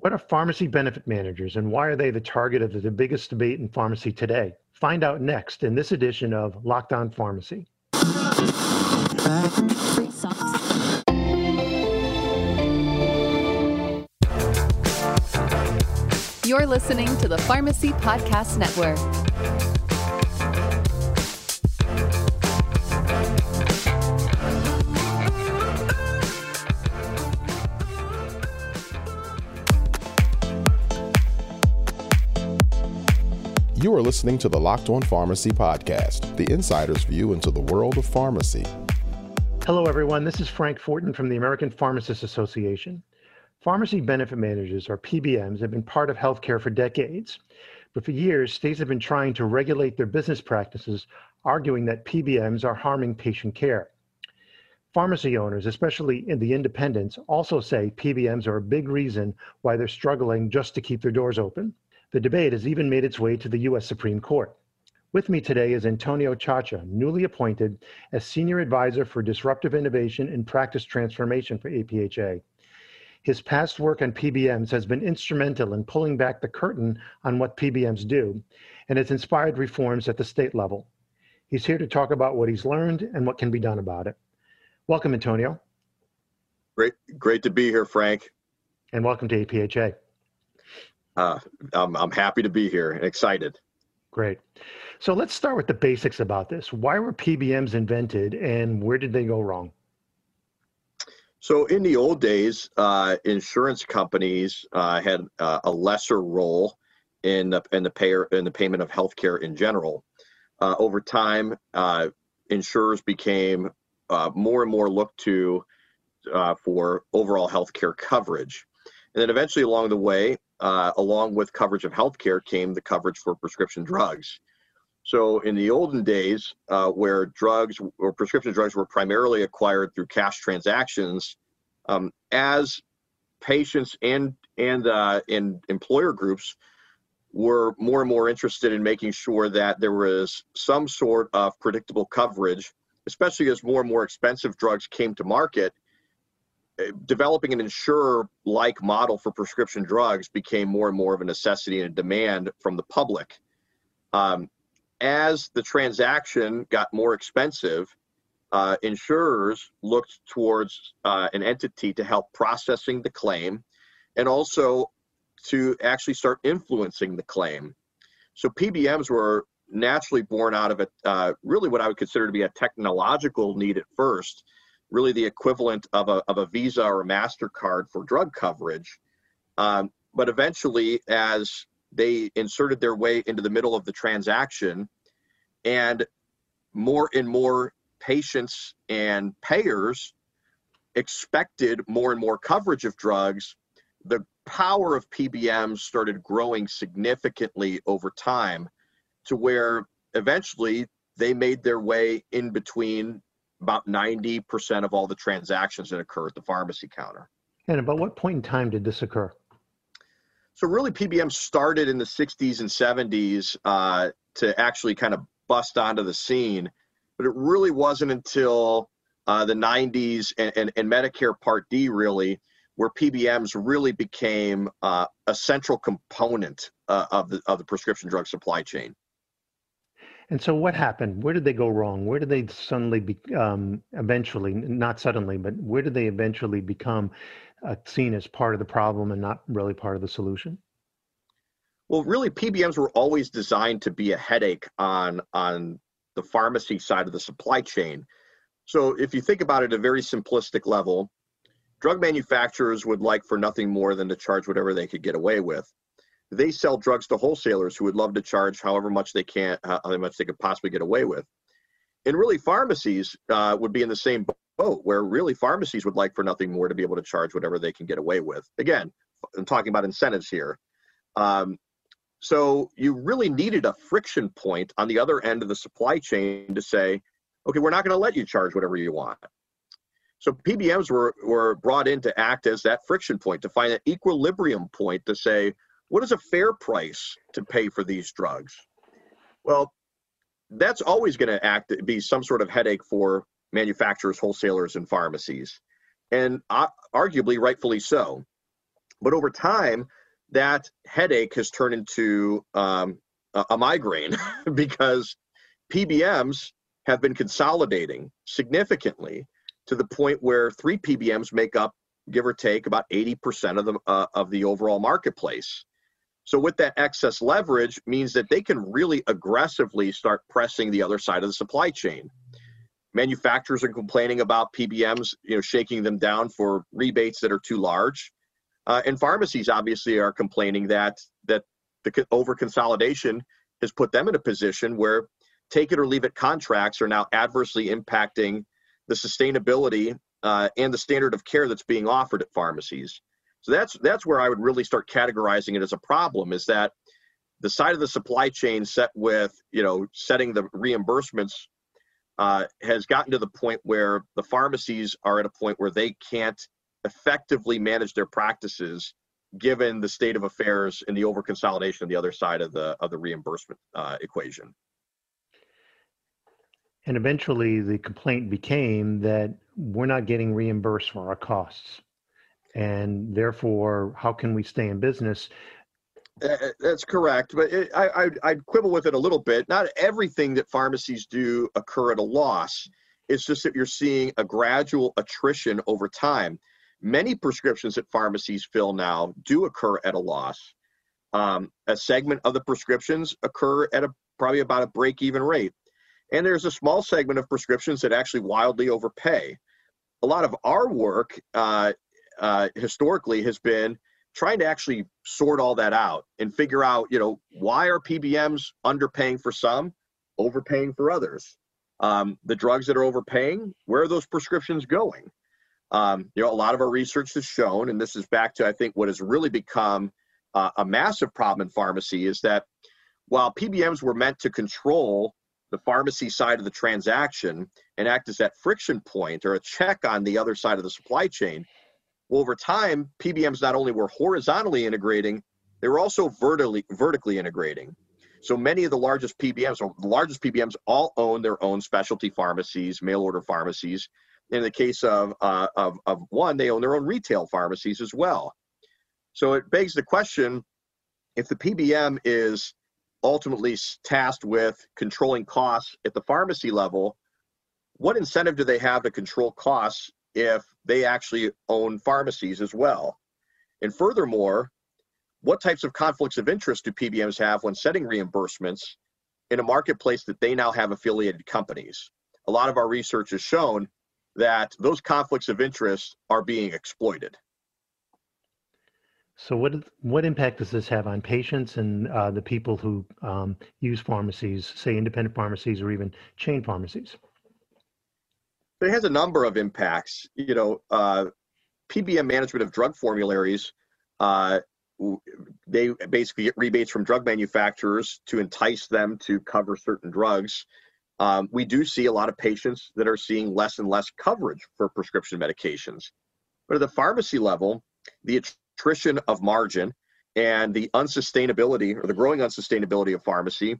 What are pharmacy benefit managers and why are they the target of the biggest debate in pharmacy today? Find out next in this edition of Locked On Pharmacy. You're listening to the Pharmacy Podcast Network. You are listening to the Locked On Pharmacy podcast, the insider's view into the world of pharmacy. Hello, everyone. This is Frank Fortin from the American Pharmacists Association. Pharmacy benefit managers, or PBMs, have been part of healthcare for decades. But for years, states have been trying to regulate their business practices, arguing that PBMs are harming patient care. Pharmacy owners, especially in the independents, also say PBMs are a big reason why they're struggling just to keep their doors open. The debate has even made its way to the U.S. Supreme Court. With me today is Antonio Ciaccia, newly appointed as Senior Advisor for Disruptive Innovation and Practice Transformation for APHA. His past work on PBMs has been instrumental in pulling back the curtain on what PBMs do and has inspired reforms at the state level. He's here to talk about what he's learned and what can be done about it. Welcome, Antonio. Great, great to be here, Frank. And welcome to APHA uh, I'm, I'm happy to be here and excited. Great. So let's start with the basics about this. Why were PBMs invented and where did they go wrong? So in the old days, uh, insurance companies uh, had uh, a lesser role in the in the payer in the payment of healthcare in general. Uh, over time, uh, insurers became uh, more and more looked to for overall healthcare coverage, and then eventually along the way, uh, along with coverage of healthcare came the coverage for prescription drugs. So in the olden days, uh, where drugs or prescription drugs were primarily acquired through cash transactions, um, as patients and and uh, and employer groups were more and more interested in making sure that there was some sort of predictable coverage, especially as more and more expensive drugs came to market developing an insurer like model for prescription drugs became more and more of a necessity and a demand from the public. Um, as the transaction got more expensive, uh, insurers looked towards uh, an entity to help processing the claim and also to actually start influencing the claim. So PBMs were naturally born out of it, uh, really what I would consider to be a technological need at first really the equivalent of a, of a Visa or a MasterCard for drug coverage. Um, but eventually, as they inserted their way into the middle of the transaction, and more and more patients and payers expected more and more coverage of drugs, the power of PBMs started growing significantly over time to where eventually they made their way in between about 90% of all the transactions that occur at the pharmacy counter. And about what point in time did this occur? So, really, PBM started in the 60s and 70s uh, to actually kind of bust onto the scene, but it really wasn't until uh, the 90s and, and, and, Medicare Part D, really, where PBMs really became uh, a central component uh, of, the, of the prescription drug supply chain. And so, what happened? Where did they go wrong? Where did they suddenly be, um, eventually, not suddenly, but where did they eventually become uh, seen as part of the problem and not really part of the solution? Well, really, PBMs were always designed to be a headache on on the pharmacy side of the supply chain. So, if you think about it at a very simplistic level, drug manufacturers would like for nothing more than to charge whatever they could get away with they sell drugs to wholesalers who would love to charge however much they can, how much they could possibly get away with. And really, pharmacies uh, would be in the same boat, where really pharmacies would like for nothing more to be able to charge whatever they can get away with. Again, I'm talking about incentives here. Um, so you really needed a friction point on the other end of the supply chain to say, okay, we're not going to let you charge whatever you want. So PBMs were, were brought in to act as that friction point, to find an equilibrium point to say, what is a fair price to pay for these drugs? Well, that's always going to act be some sort of headache for manufacturers, wholesalers, and pharmacies, and uh, arguably rightfully so. But over time, that headache has turned into um, a, a migraine because PBMs have been consolidating significantly to the point where three PBMs make up, give or take, about 80% of the, uh, of the overall marketplace. So with that excess leverage means that they can really aggressively start pressing the other side of the supply chain. Manufacturers are complaining about PBMs, you know, shaking them down for rebates that are too large. Uh, and pharmacies obviously are complaining that that the over consolidation has put them in a position where take it or leave it contracts are now adversely impacting the sustainability uh, and the standard of care that's being offered at pharmacies. So that's that's where I would really start categorizing it as a problem. Is that the side of the supply chain set with you know setting the reimbursements uh, has gotten to the point where the pharmacies are at a point where they can't effectively manage their practices given the state of affairs and the over consolidation on the other side of the of the reimbursement uh, equation. And eventually, the complaint became that we're not getting reimbursed for our costs, and therefore, how can we stay in business? That's correct, but it, I, I I'd quibble with it a little bit. Not everything that pharmacies do occur at a loss. It's just that you're seeing a gradual attrition over time many prescriptions that pharmacies fill now do occur at a loss. Um, a segment of the prescriptions occur at a probably about a break even rate. And there's a small segment of prescriptions that actually wildly overpay. A lot of our work uh, uh, historically has been trying to actually sort all that out and figure out, you know, why are PBMs underpaying for some, overpaying for others? Um, the drugs that are overpaying, where are those prescriptions going? Um, you know, a lot of our research has shown, and this is back to I think what has really become uh, a massive problem in pharmacy is that while PBMs were meant to control the pharmacy side of the transaction and act as that friction point or a check on the other side of the supply chain, well, over time, PBMs not only were horizontally integrating, they were also vertically vertically integrating. So many of the largest PBMs, or the largest PBMs, all own their own specialty pharmacies, mail order pharmacies, in the case of, uh, of, of one, they own their own retail pharmacies as well. So it begs the question if the PBM is ultimately tasked with controlling costs at the pharmacy level, what incentive do they have to control costs if they actually own pharmacies as well? And furthermore, what types of conflicts of interest do PBMs have when setting reimbursements in a marketplace that they now have affiliated companies? A lot of our research has shown that those conflicts of interest are being exploited. So, what what impact does this have on patients and uh, the people who um, use pharmacies, say independent pharmacies or even chain pharmacies? It has a number of impacts. You know, uh, PBM management of drug formularies, uh, they basically get rebates from drug manufacturers to entice them to cover certain drugs. Um, we do see a lot of patients that are seeing less and less coverage for prescription medications. But at the pharmacy level, the attrition of margin and the unsustainability or the growing unsustainability of pharmacy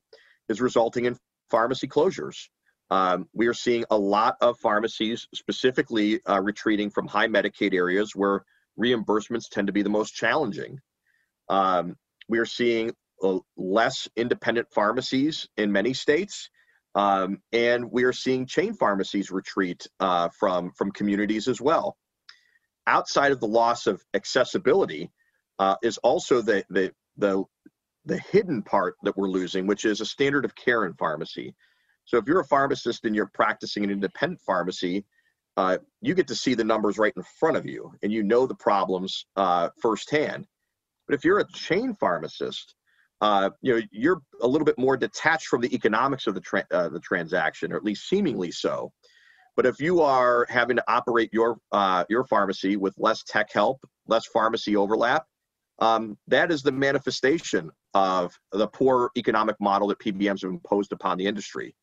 is resulting in pharmacy closures. Um, we are seeing a lot of pharmacies specifically uh, retreating from high Medicaid areas where reimbursements tend to be the most challenging. Um, we are seeing uh, less independent pharmacies in many states um, and we are seeing chain pharmacies retreat uh, from, from communities as well. Outside of the loss of accessibility uh, is also the, the, the, the hidden part that we're losing, which is a standard of care in pharmacy. So if you're a pharmacist and you're practicing an independent pharmacy, uh, you get to see the numbers right in front of you and you know the problems uh, firsthand. But if you're a chain pharmacist, uh, you know you're a little bit more detached from the economics of the tra- uh, the transaction, or at least seemingly so. But if you are having to operate your uh, your pharmacy with less tech help, less pharmacy overlap, um, that is the manifestation of the poor economic model that PBMs have imposed upon the industry.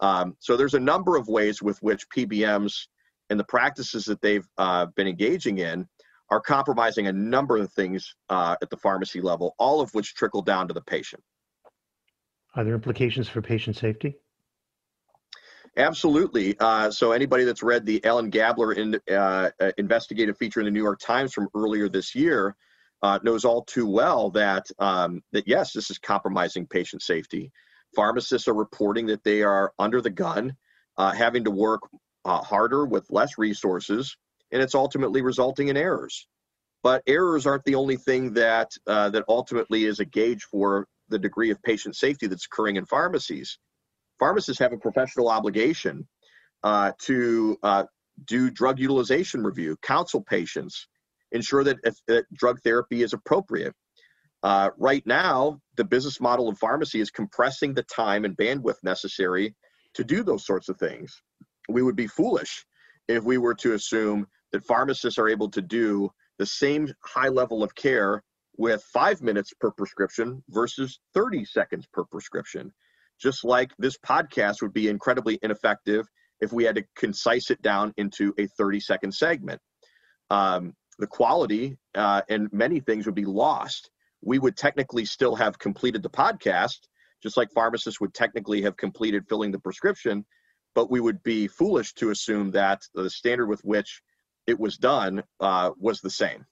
Um, so there's a number of ways with which PBMs and the practices that they've uh, been engaging in are compromising a number of things uh, at the pharmacy level, all of which trickle down to the patient. Are there implications for patient safety? Absolutely. Uh, so anybody that's read the Ellen Gabler in, uh, uh, investigative feature in the New York Times from earlier this year uh, knows all too well that um, that yes, this is compromising patient safety. Pharmacists are reporting that they are under the gun, uh, having to work uh, harder with less resources, and it's ultimately resulting in errors. But errors aren't the only thing that uh, that ultimately is a gauge for the degree of patient safety that's occurring in pharmacies. Pharmacists have a professional obligation uh, to uh, do drug utilization review, counsel patients, ensure that, if, that drug therapy is appropriate. Uh, right now, the business model of pharmacy is compressing the time and bandwidth necessary to do those sorts of things. We would be foolish if we were to assume that pharmacists are able to do the same high level of care with five minutes per prescription versus 30 seconds per prescription. Just like this podcast would be incredibly ineffective if we had to concise it down into a 30 second segment. Um, the quality uh, and many things would be lost. We would technically still have completed the podcast, just like pharmacists would technically have completed filling the prescription, but we would be foolish to assume that the standard with which it was done uh, was the same.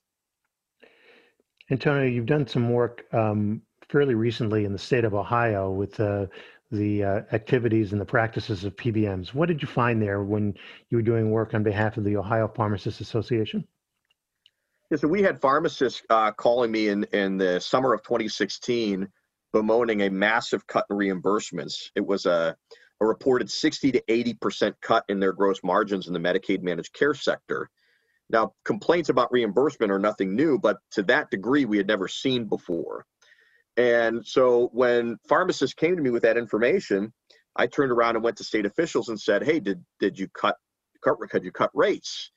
Antonio, you've done some work um, fairly recently in the state of Ohio with uh, the uh, activities and the practices of PBMs. What did you find there when you were doing work on behalf of the Ohio Pharmacists Association? Yeah, so we had pharmacists uh, calling me in, in the summer of 2016 bemoaning a massive cut in reimbursements. It was a, a reported 60 to 80% cut in their gross margins in the Medicaid managed care sector. Now, complaints about reimbursement are nothing new, but to that degree, we had never seen before. And so when pharmacists came to me with that information, I turned around and went to state officials and said, "Hey, did did you cut cut you cut rates?"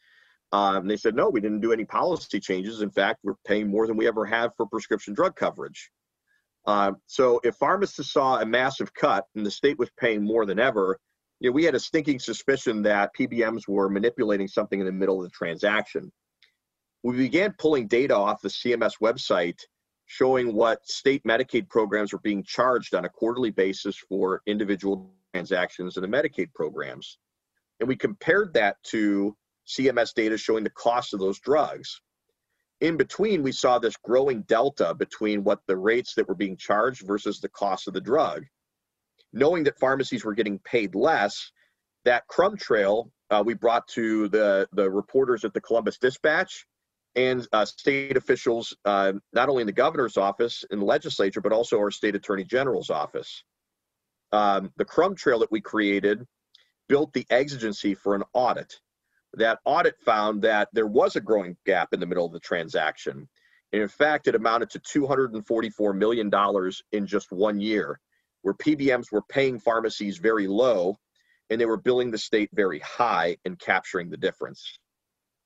Um, they said, "No, we didn't do any policy changes. In fact, we're paying more than we ever have for prescription drug coverage." Uh, so if pharmacists saw a massive cut and the state was paying more than ever, you know, we had a stinking suspicion that PBMs were manipulating something in the middle of the transaction. We began pulling data off the CMS website showing what state Medicaid programs were being charged on a quarterly basis for individual transactions in the Medicaid programs. And we compared that to CMS data showing the cost of those drugs. In between, we saw this growing delta between what the rates that were being charged versus the cost of the drug knowing that pharmacies were getting paid less, that crumb trail uh, we brought to the, the reporters at the Columbus Dispatch and uh, state officials, uh, not only in the governor's office and the legislature, but also our state attorney general's office. Um, the crumb trail that we created built the exigency for an audit. That audit found that there was a growing gap in the middle of the transaction. And in fact, it amounted to $244 million in just one year where PBMs were paying pharmacies very low and they were billing the state very high and capturing the difference.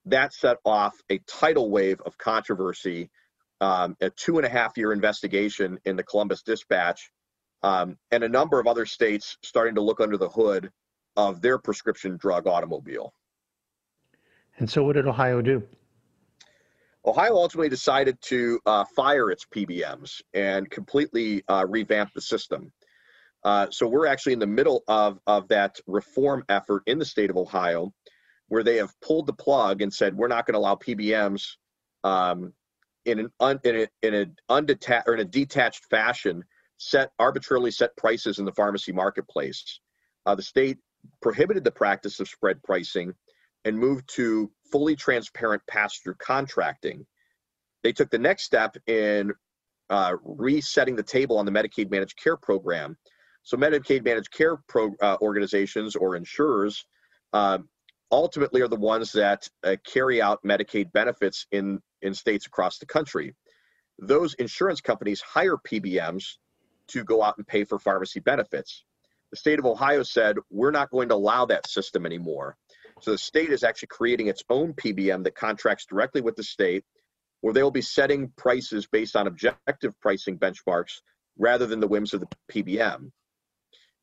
That set off a tidal wave of controversy, um, a two and a half year investigation in the Columbus Dispatch, um, and a number of other states starting to look under the hood of their prescription drug automobile. And so, what did Ohio do? Ohio ultimately decided to uh, fire its PBMs and completely uh, revamp the system. Uh, so we're actually in the middle of, of that reform effort in the state of Ohio, where they have pulled the plug and said we're not going to allow PBMs um, in an un, in a, in a undetached or in a detached fashion set arbitrarily set prices in the pharmacy marketplace. Uh, the state prohibited the practice of spread pricing and moved to fully transparent pass-through contracting. They took the next step in uh, resetting the table on the Medicaid managed care program so Medicaid managed care pro, uh, organizations or insurers uh, ultimately are the ones that uh, carry out Medicaid benefits in, in states across the country. Those insurance companies hire PBMs to go out and pay for pharmacy benefits. The state of Ohio said, we're not going to allow that system anymore. So the state is actually creating its own PBM that contracts directly with the state, where they'll be setting prices based on objective pricing benchmarks rather than the whims of the PBM.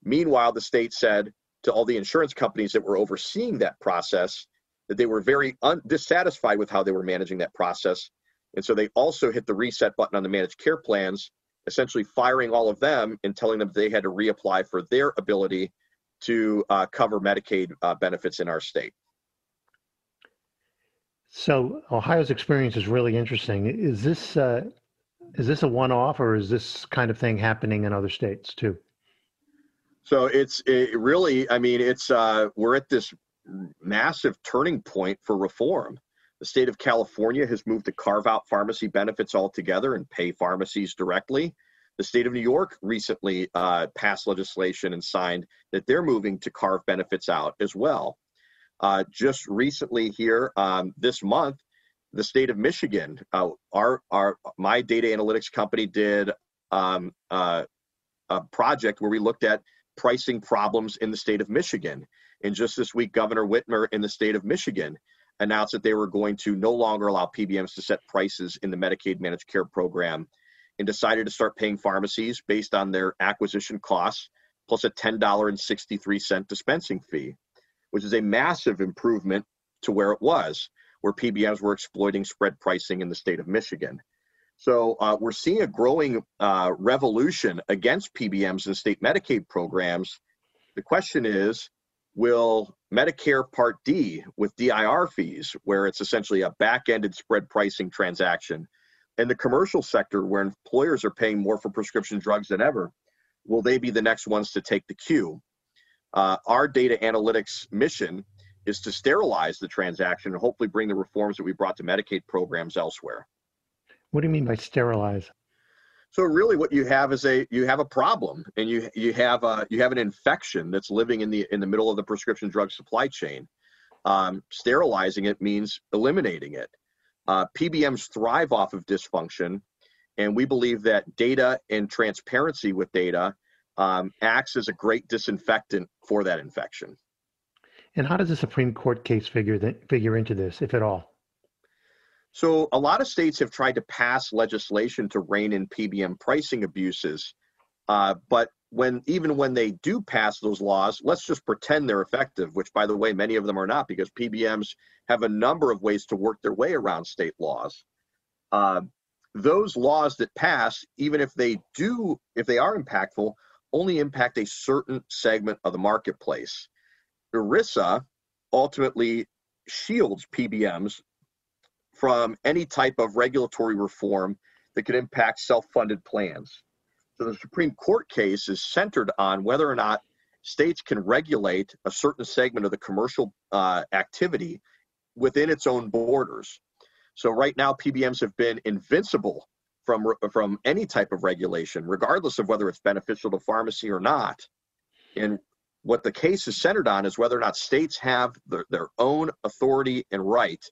Meanwhile, the state said to all the insurance companies that were overseeing that process that they were very un- dissatisfied with how they were managing that process. And so they also hit the reset button on the managed care plans, essentially firing all of them and telling them they had to reapply for their ability to uh, cover Medicaid uh, benefits in our state. So Ohio's experience is really interesting. Is this uh, is this a one-off, or is this kind of thing happening in other states too? So it's it really, I mean, it's uh, we're at this massive turning point for reform. The state of California has moved to carve out pharmacy benefits altogether and pay pharmacies directly. The state of New York recently uh, passed legislation and signed that they're moving to carve benefits out as well. Uh, just recently here um, this month, the state of Michigan, uh, our our my data analytics company did um, uh, a project where we looked at pricing problems in the state of Michigan. And just this week, Governor Whitmer in the state of Michigan announced that they were going to no longer allow PBMs to set prices in the Medicaid managed care program and decided to start paying pharmacies based on their acquisition costs plus a $10.63 dispensing fee, which is a massive improvement to where it was, where PBMs were exploiting spread pricing in the state of Michigan. So uh, we're seeing a growing uh, revolution against PBMs and state Medicaid programs. The question is, will Medicare Part D with DIR fees, where it's essentially a back-ended spread pricing transaction, and the commercial sector where employers are paying more for prescription drugs than ever, will they be the next ones to take the cue? Uh, our data analytics mission is to sterilize the transaction and hopefully bring the reforms that we brought to Medicaid programs elsewhere. What do you mean by sterilize? So really, what you have is a you have a problem, and you you have a you have an infection that's living in the in the middle of the prescription drug supply chain. Um, sterilizing it means eliminating it. Uh, PBMs thrive off of dysfunction, and we believe that data and transparency with data um, acts as a great disinfectant for that infection. And how does the Supreme Court case figure that, figure into this, if at all? So a lot of states have tried to pass legislation to rein in PBM pricing abuses, uh, but when even when they do pass those laws, let's just pretend they're effective. Which, by the way, many of them are not because PBMs have a number of ways to work their way around state laws. Uh, those laws that pass, even if they do, if they are impactful, only impact a certain segment of the marketplace. ERISA ultimately shields PBMs from any type of regulatory reform that could impact self-funded plans. So the Supreme Court case is centered on whether or not states can regulate a certain segment of the commercial uh, activity within its own borders. So right now, PBMs have been invincible from from any type of regulation, regardless of whether it's beneficial to pharmacy or not. And what the case is centered on is whether or not states have the, their own authority and right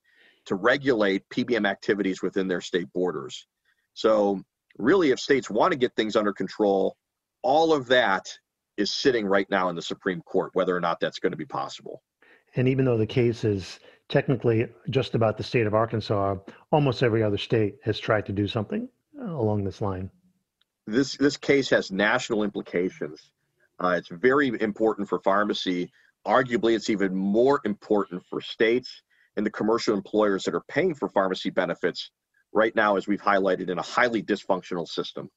to regulate PBM activities within their state borders. So, really, if states want to get things under control, all of that is sitting right now in the Supreme Court, whether or not that's going to be possible. And even though the case is technically just about the state of Arkansas, almost every other state has tried to do something along this line. This this case has national implications. Uh, it's very important for pharmacy. Arguably, it's even more important for states and the commercial employers that are paying for pharmacy benefits right now, as we've highlighted, in a highly dysfunctional system.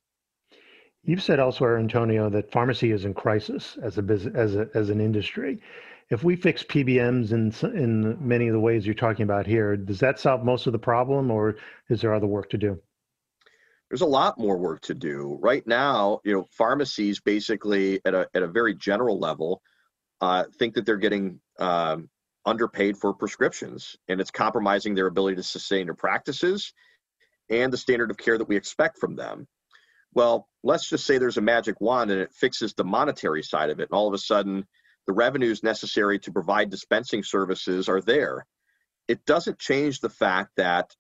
You've said elsewhere, Antonio, that pharmacy is in crisis as a business, as a, as an industry. If we fix PBMs in in many of the ways you're talking about here, does that solve most of the problem, or is there other work to do? There's a lot more work to do right now. You know, pharmacies basically at a at a very general level uh, think that they're getting um, underpaid for prescriptions and it's compromising their ability to sustain their practices and the standard of care that we expect from them. Well, let's just say there's a magic wand and it fixes the monetary side of it. And all of a sudden, the revenues necessary to provide dispensing services are there. It doesn't change the fact that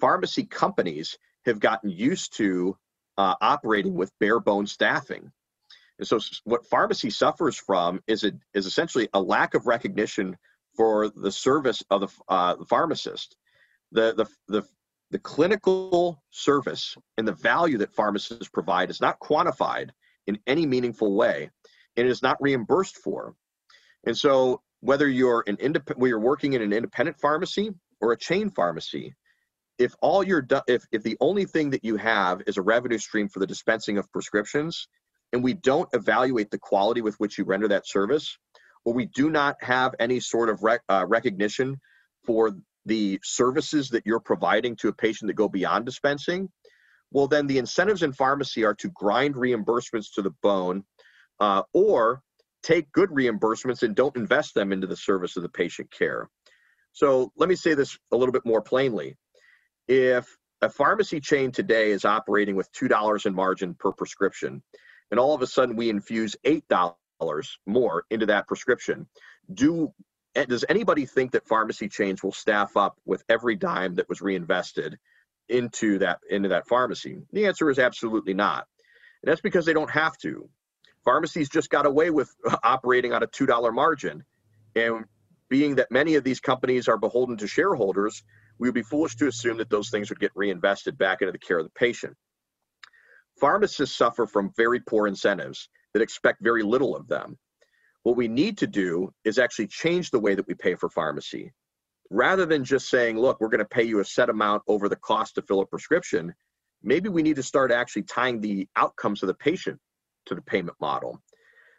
pharmacy companies have gotten used to uh, operating with bare bones staffing. And so, what pharmacy suffers from is, a, is essentially a lack of recognition for the service of the, uh, the pharmacist. The, the, the, the clinical service and the value that pharmacists provide is not quantified in any meaningful way and is not reimbursed for. And so whether you're an independent, you're working in an independent pharmacy or a chain pharmacy, if all you're do- if if the only thing that you have is a revenue stream for the dispensing of prescriptions, and we don't evaluate the quality with which you render that service, or we do not have any sort of rec- uh, recognition for the services that you're providing to a patient that go beyond dispensing, well, then the incentives in pharmacy are to grind reimbursements to the bone uh, or take good reimbursements and don't invest them into the service of the patient care. So let me say this a little bit more plainly. If a pharmacy chain today is operating with $2 in margin per prescription, and all of a sudden we infuse $8 more into that prescription, do Eh, does anybody think that pharmacy chains will staff up with every dime that was reinvested into that into that pharmacy? The answer is absolutely not. And that's because they don't have to. Pharmacies just got away with uh, operating on a $2 margin. And being that many of these companies are beholden to shareholders, we would be foolish to assume that those things would get reinvested back into the care of the patient. Pharmacists suffer from very poor incentives that expect very little of them. What we need to do is actually change the way that we pay for pharmacy. Rather than just saying, look, we're going to pay you a set amount over the cost to fill a prescription, maybe we need to start actually tying the outcomes of the patient to the payment model.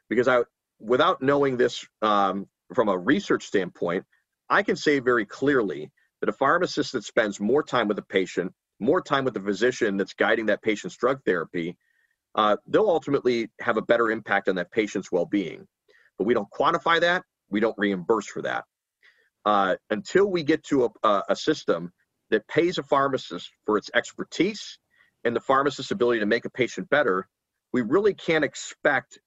Because I, without knowing this um, from a research standpoint, I can say very clearly that a pharmacist that spends more time with a patient, more time with the physician that's guiding that patient's drug therapy, uh, they'll ultimately have a better impact on that patient's well-being. But we don't quantify that. We don't reimburse for that. Uh, until we get to a, a system that pays a pharmacist for its expertise and the pharmacist's ability to make a patient better, we really can't expect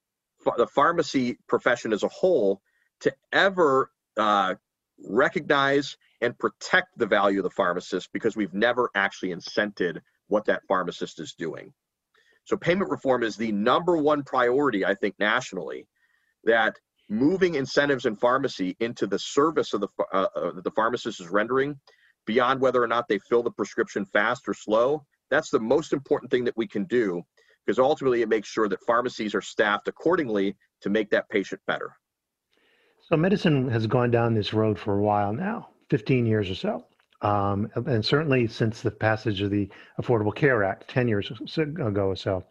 the pharmacy profession as a whole to ever uh, recognize and protect the value of the pharmacist because we've never actually incented what that pharmacist is doing. So payment reform is the number one priority, I think, nationally, that moving incentives in pharmacy into the service of the, uh, uh, the pharmacist is rendering beyond whether or not they fill the prescription fast or slow. That's the most important thing that we can do because ultimately it makes sure that pharmacies are staffed accordingly to make that patient better. So medicine has gone down this road for a while now, 15 years or so. Um, and certainly since the passage of the Affordable Care Act 10 years ago or so.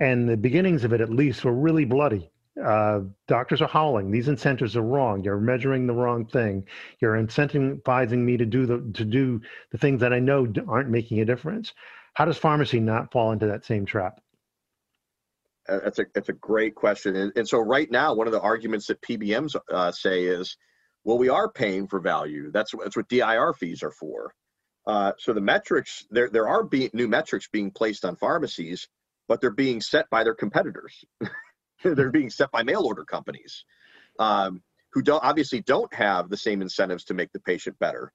And the beginnings of it, at least, were really bloody. Uh, doctors are howling. These incentives are wrong. You're measuring the wrong thing. You're incentivizing me to do the to do the things that I know aren't making a difference. How does pharmacy not fall into that same trap? Uh, that's a that's a great question. And, and so right now, one of the arguments that PBMs uh, say is, well, we are paying for value. That's that's what DIR fees are for. Uh, so the metrics there there are be, new metrics being placed on pharmacies, but they're being set by their competitors. they're being set by mail order companies, um, who don't obviously don't have the same incentives to make the patient better.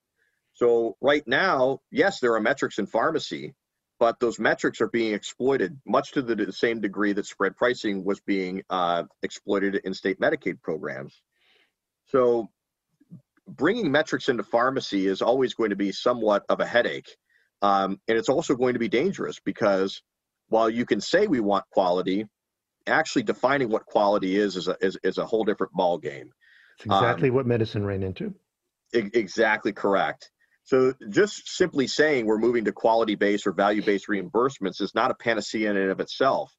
So right now, yes, there are metrics in pharmacy, but those metrics are being exploited much to the, the same degree that spread pricing was being uh, exploited in state Medicaid programs. So bringing metrics into pharmacy is always going to be somewhat of a headache. Um, and it's also going to be dangerous because while you can say we want quality, actually defining what quality is is a, is, is a whole different ball game. It's exactly um, what medicine ran into. exactly correct. So just simply saying we're moving to quality-based or value-based reimbursements is not a panacea in and of itself.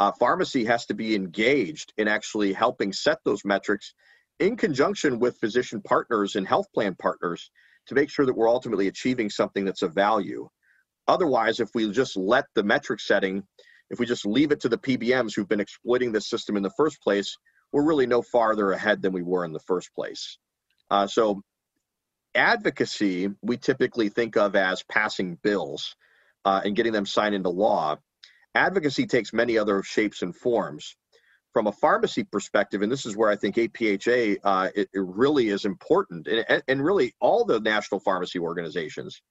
Uh, pharmacy has to be engaged in actually helping set those metrics in conjunction with physician partners and health plan partners to make sure that we're ultimately achieving something that's of value. Otherwise, if we just let the metric setting, if we just leave it to the PBMs who've been exploiting this system in the first place, we're really no farther ahead than we were in the first place. Uh, so advocacy we typically think of as passing bills uh, and getting them signed into law. Advocacy takes many other shapes and forms. From a pharmacy perspective, and this is where I think APHA uh, it, it, really is important, and, and really all the national pharmacy organizations.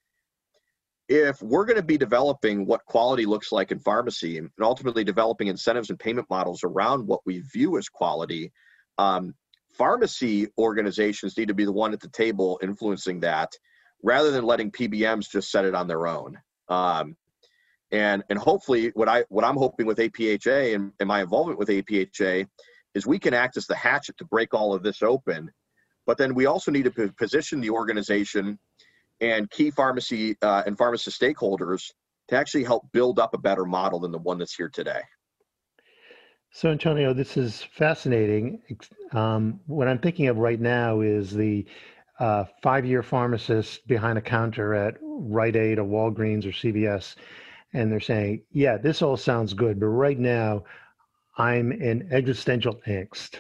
If we're going to be developing what quality looks like in pharmacy and ultimately developing incentives and payment models around what we view as quality, um, pharmacy organizations need to be the one at the table influencing that rather than letting PBMs just set it on their own. Um, and and hopefully what I what I'm hoping with APHA and, and my involvement with APHA is we can act as the hatchet to break all of this open. But then we also need to position the organization and key pharmacy uh, and pharmacist stakeholders to actually help build up a better model than the one that's here today. So, Antonio, this is fascinating. Um, what I'm thinking of right now is the uh, five-year pharmacist behind a counter at Rite Aid or Walgreens or CVS, and they're saying, "Yeah, this all sounds good, but right now, I'm in existential angst.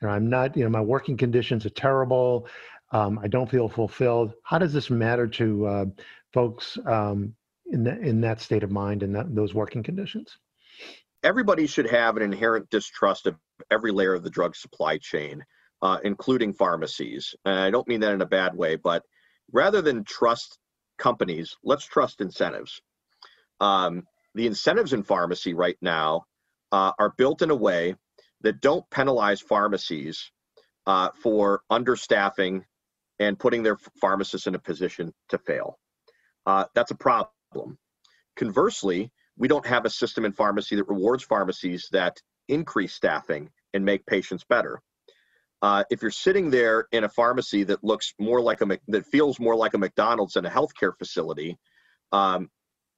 You know, I'm not. You know, my working conditions are terrible. Um, I don't feel fulfilled. How does this matter to uh, folks um, in the, in that state of mind and those working conditions?" Everybody should have an inherent distrust of every layer of the drug supply chain uh, including pharmacies. And I don't mean that in a bad way, but rather than trust companies, let's trust incentives. Um, the incentives in pharmacy right now uh, are built in a way that don't penalize pharmacies uh, for understaffing and putting their pharmacists in a position to fail. Uh, that's a problem. Conversely, we don't have a system in pharmacy that rewards pharmacies that increase staffing and make patients better. Uh, if you're sitting there in a pharmacy that looks more like a that feels more like a McDonald's than a healthcare facility, um,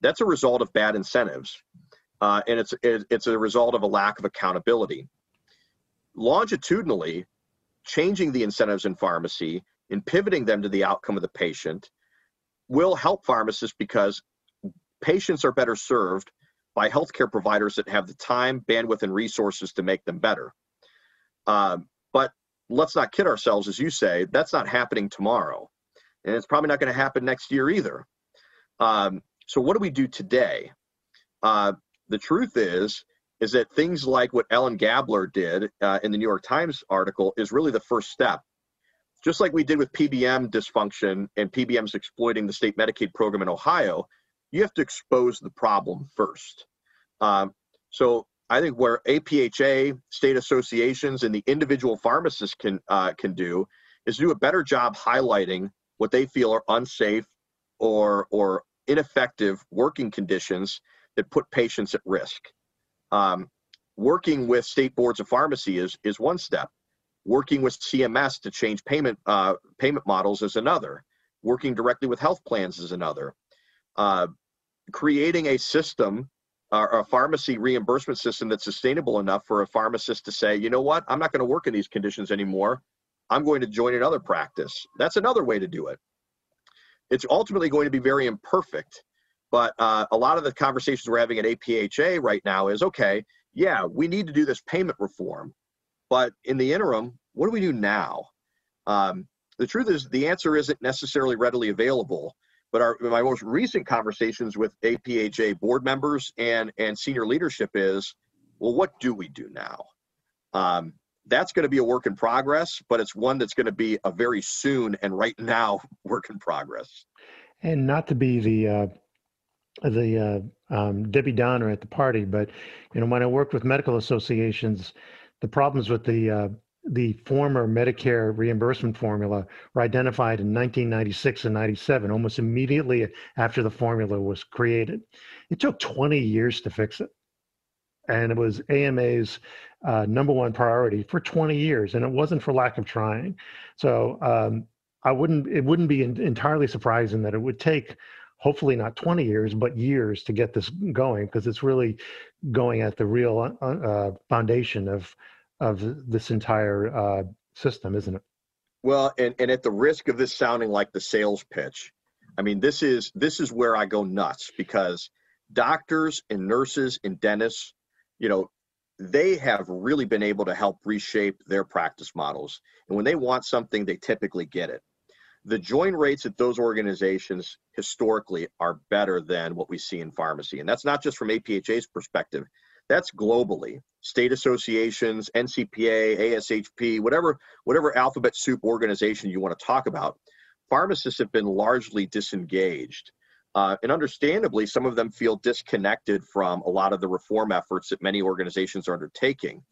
that's a result of bad incentives, uh, and it's it's a result of a lack of accountability. Longitudinally, changing the incentives in pharmacy and pivoting them to the outcome of the patient will help pharmacists because patients are better served by healthcare providers that have the time, bandwidth, and resources to make them better. Um, but let's not kid ourselves, as you say, that's not happening tomorrow. And it's probably not going to happen next year either. Um, so what do we do today? Uh, the truth is, is that things like what Ellen Gabler did uh, in the New York Times article is really the first step. Just like we did with PBM dysfunction and PBMs exploiting the state Medicaid program in Ohio, you have to expose the problem first. Um, so I think where APHA, state associations, and the individual pharmacists can uh, can do is do a better job highlighting what they feel are unsafe or or ineffective working conditions that put patients at risk. Um, working with state boards of pharmacy is is one step. Working with CMS to change payment uh, payment models is another. Working directly with health plans is another. Uh, creating a system a pharmacy reimbursement system that's sustainable enough for a pharmacist to say, you know what, I'm not going to work in these conditions anymore. I'm going to join another practice. That's another way to do it. It's ultimately going to be very imperfect, but uh, a lot of the conversations we're having at APHA right now is okay, yeah, we need to do this payment reform, but in the interim, what do we do now? Um, the truth is, the answer isn't necessarily readily available. But our, my most recent conversations with APHA board members and, and senior leadership is, well, what do we do now? Um, that's going to be a work in progress, but it's one that's going to be a very soon and right now work in progress. And not to be the uh, the uh, um, Debbie Downer at the party, but you know when I worked with medical associations, the problems with the uh, the former Medicare reimbursement formula were identified in 1996 and 97, almost immediately after the formula was created. It took 20 years to fix it. And it was AMA's uh, number one priority for 20 years, and it wasn't for lack of trying. So um, I wouldn't, it wouldn't be in, entirely surprising that it would take hopefully not 20 years, but years to get this going because it's really going at the real uh, uh foundation of of this entire uh, system, isn't it? Well, and, and at the risk of this sounding like the sales pitch, I mean, this is this is where I go nuts because doctors and nurses and dentists, you know, they have really been able to help reshape their practice models. And when they want something, they typically get it. The join rates at those organizations historically are better than what we see in pharmacy. And that's not just from APHA's perspective, that's globally state associations, NCPA, ASHP, whatever whatever alphabet soup organization you want to talk about, pharmacists have been largely disengaged. Uh, and understandably, some of them feel disconnected from a lot of the reform efforts that many organizations are undertaking.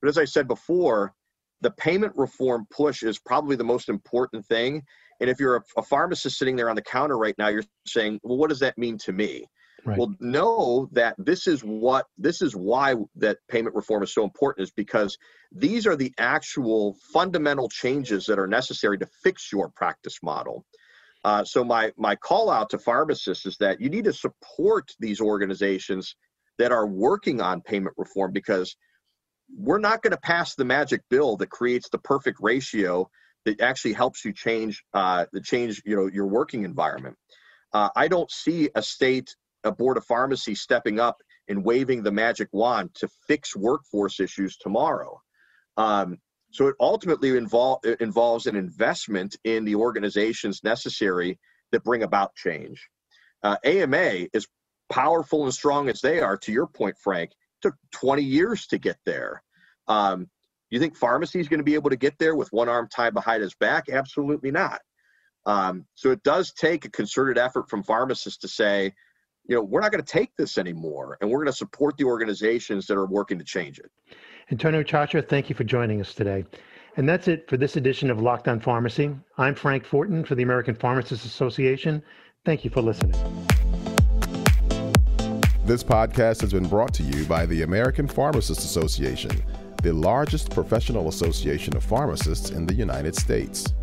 But as I said before, the payment reform push is probably the most important thing. And if you're a, a pharmacist sitting there on the counter right now, you're saying, well, what does that mean to me? Right. Well, know that this is what this is why that payment reform is so important is because these are the actual fundamental changes that are necessary to fix your practice model. Uh, so my my call out to pharmacists is that you need to support these organizations that are working on payment reform because we're not going to pass the magic bill that creates the perfect ratio that actually helps you change uh, the change you know your working environment. Uh, I don't see a state a board of pharmacy stepping up and waving the magic wand to fix workforce issues tomorrow. Um, so it ultimately involve, it involves an investment in the organizations necessary that bring about change. Uh, AMA, as powerful and strong as they are, to your point, Frank, took 20 years to get there. Um, you think pharmacy is going to be able to get there with one arm tied behind his back? Absolutely not. Um, so it does take a concerted effort from pharmacists to say, you know, we're not going to take this anymore, and we're going to support the organizations that are working to change it. Antonio Ciaccia, thank you for joining us today. And that's it for this edition of Locked On Pharmacy. I'm Frank Fortin for the American Pharmacists Association. Thank you for listening. This podcast has been brought to you by the American Pharmacists Association, the largest professional association of pharmacists in the United States.